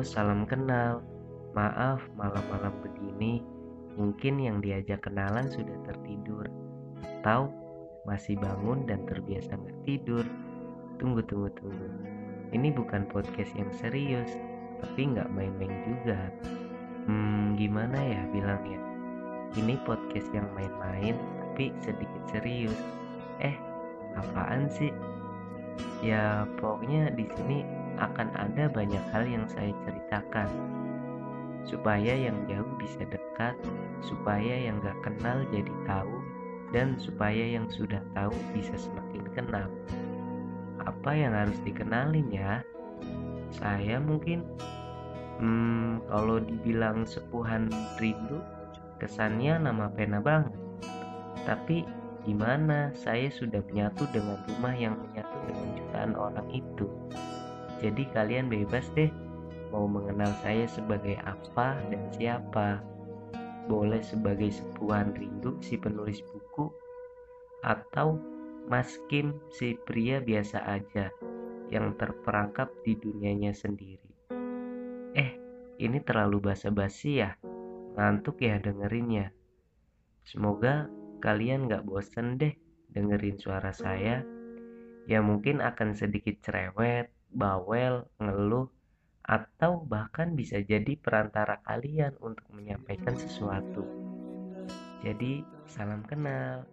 Salam kenal. Maaf, malam-malam begini, mungkin yang diajak kenalan sudah tertidur, atau masih bangun dan terbiasa nggak tidur. Tunggu, tunggu, tunggu. Ini bukan podcast yang serius, tapi nggak main-main juga. Hmm, gimana ya bilangnya? Ini podcast yang main-main, tapi sedikit serius. Eh, apaan sih? Ya, pokoknya di sini akan ada banyak hal yang saya ceritakan. Supaya yang jauh bisa dekat supaya yang gak kenal jadi tahu dan supaya yang sudah tahu bisa semakin kenal. Apa yang harus dikenalin ya? Saya mungkin hmm, kalau dibilang sepuhan rindu kesannya nama pena banget. Tapi gimana? Saya sudah menyatu dengan rumah yang menyatu dengan jutaan orang itu jadi kalian bebas deh mau mengenal saya sebagai apa dan siapa. Boleh sebagai sepuhan rindu si penulis buku atau Mas Kim si pria biasa aja yang terperangkap di dunianya sendiri. Eh, ini terlalu basa-basi ya? Ngantuk ya dengerinnya. Semoga kalian gak bosen deh dengerin suara saya. Ya mungkin akan sedikit cerewet, bawel, ngeluh, atau bahkan bisa jadi perantara kalian untuk menyampaikan sesuatu. Jadi, salam kenal.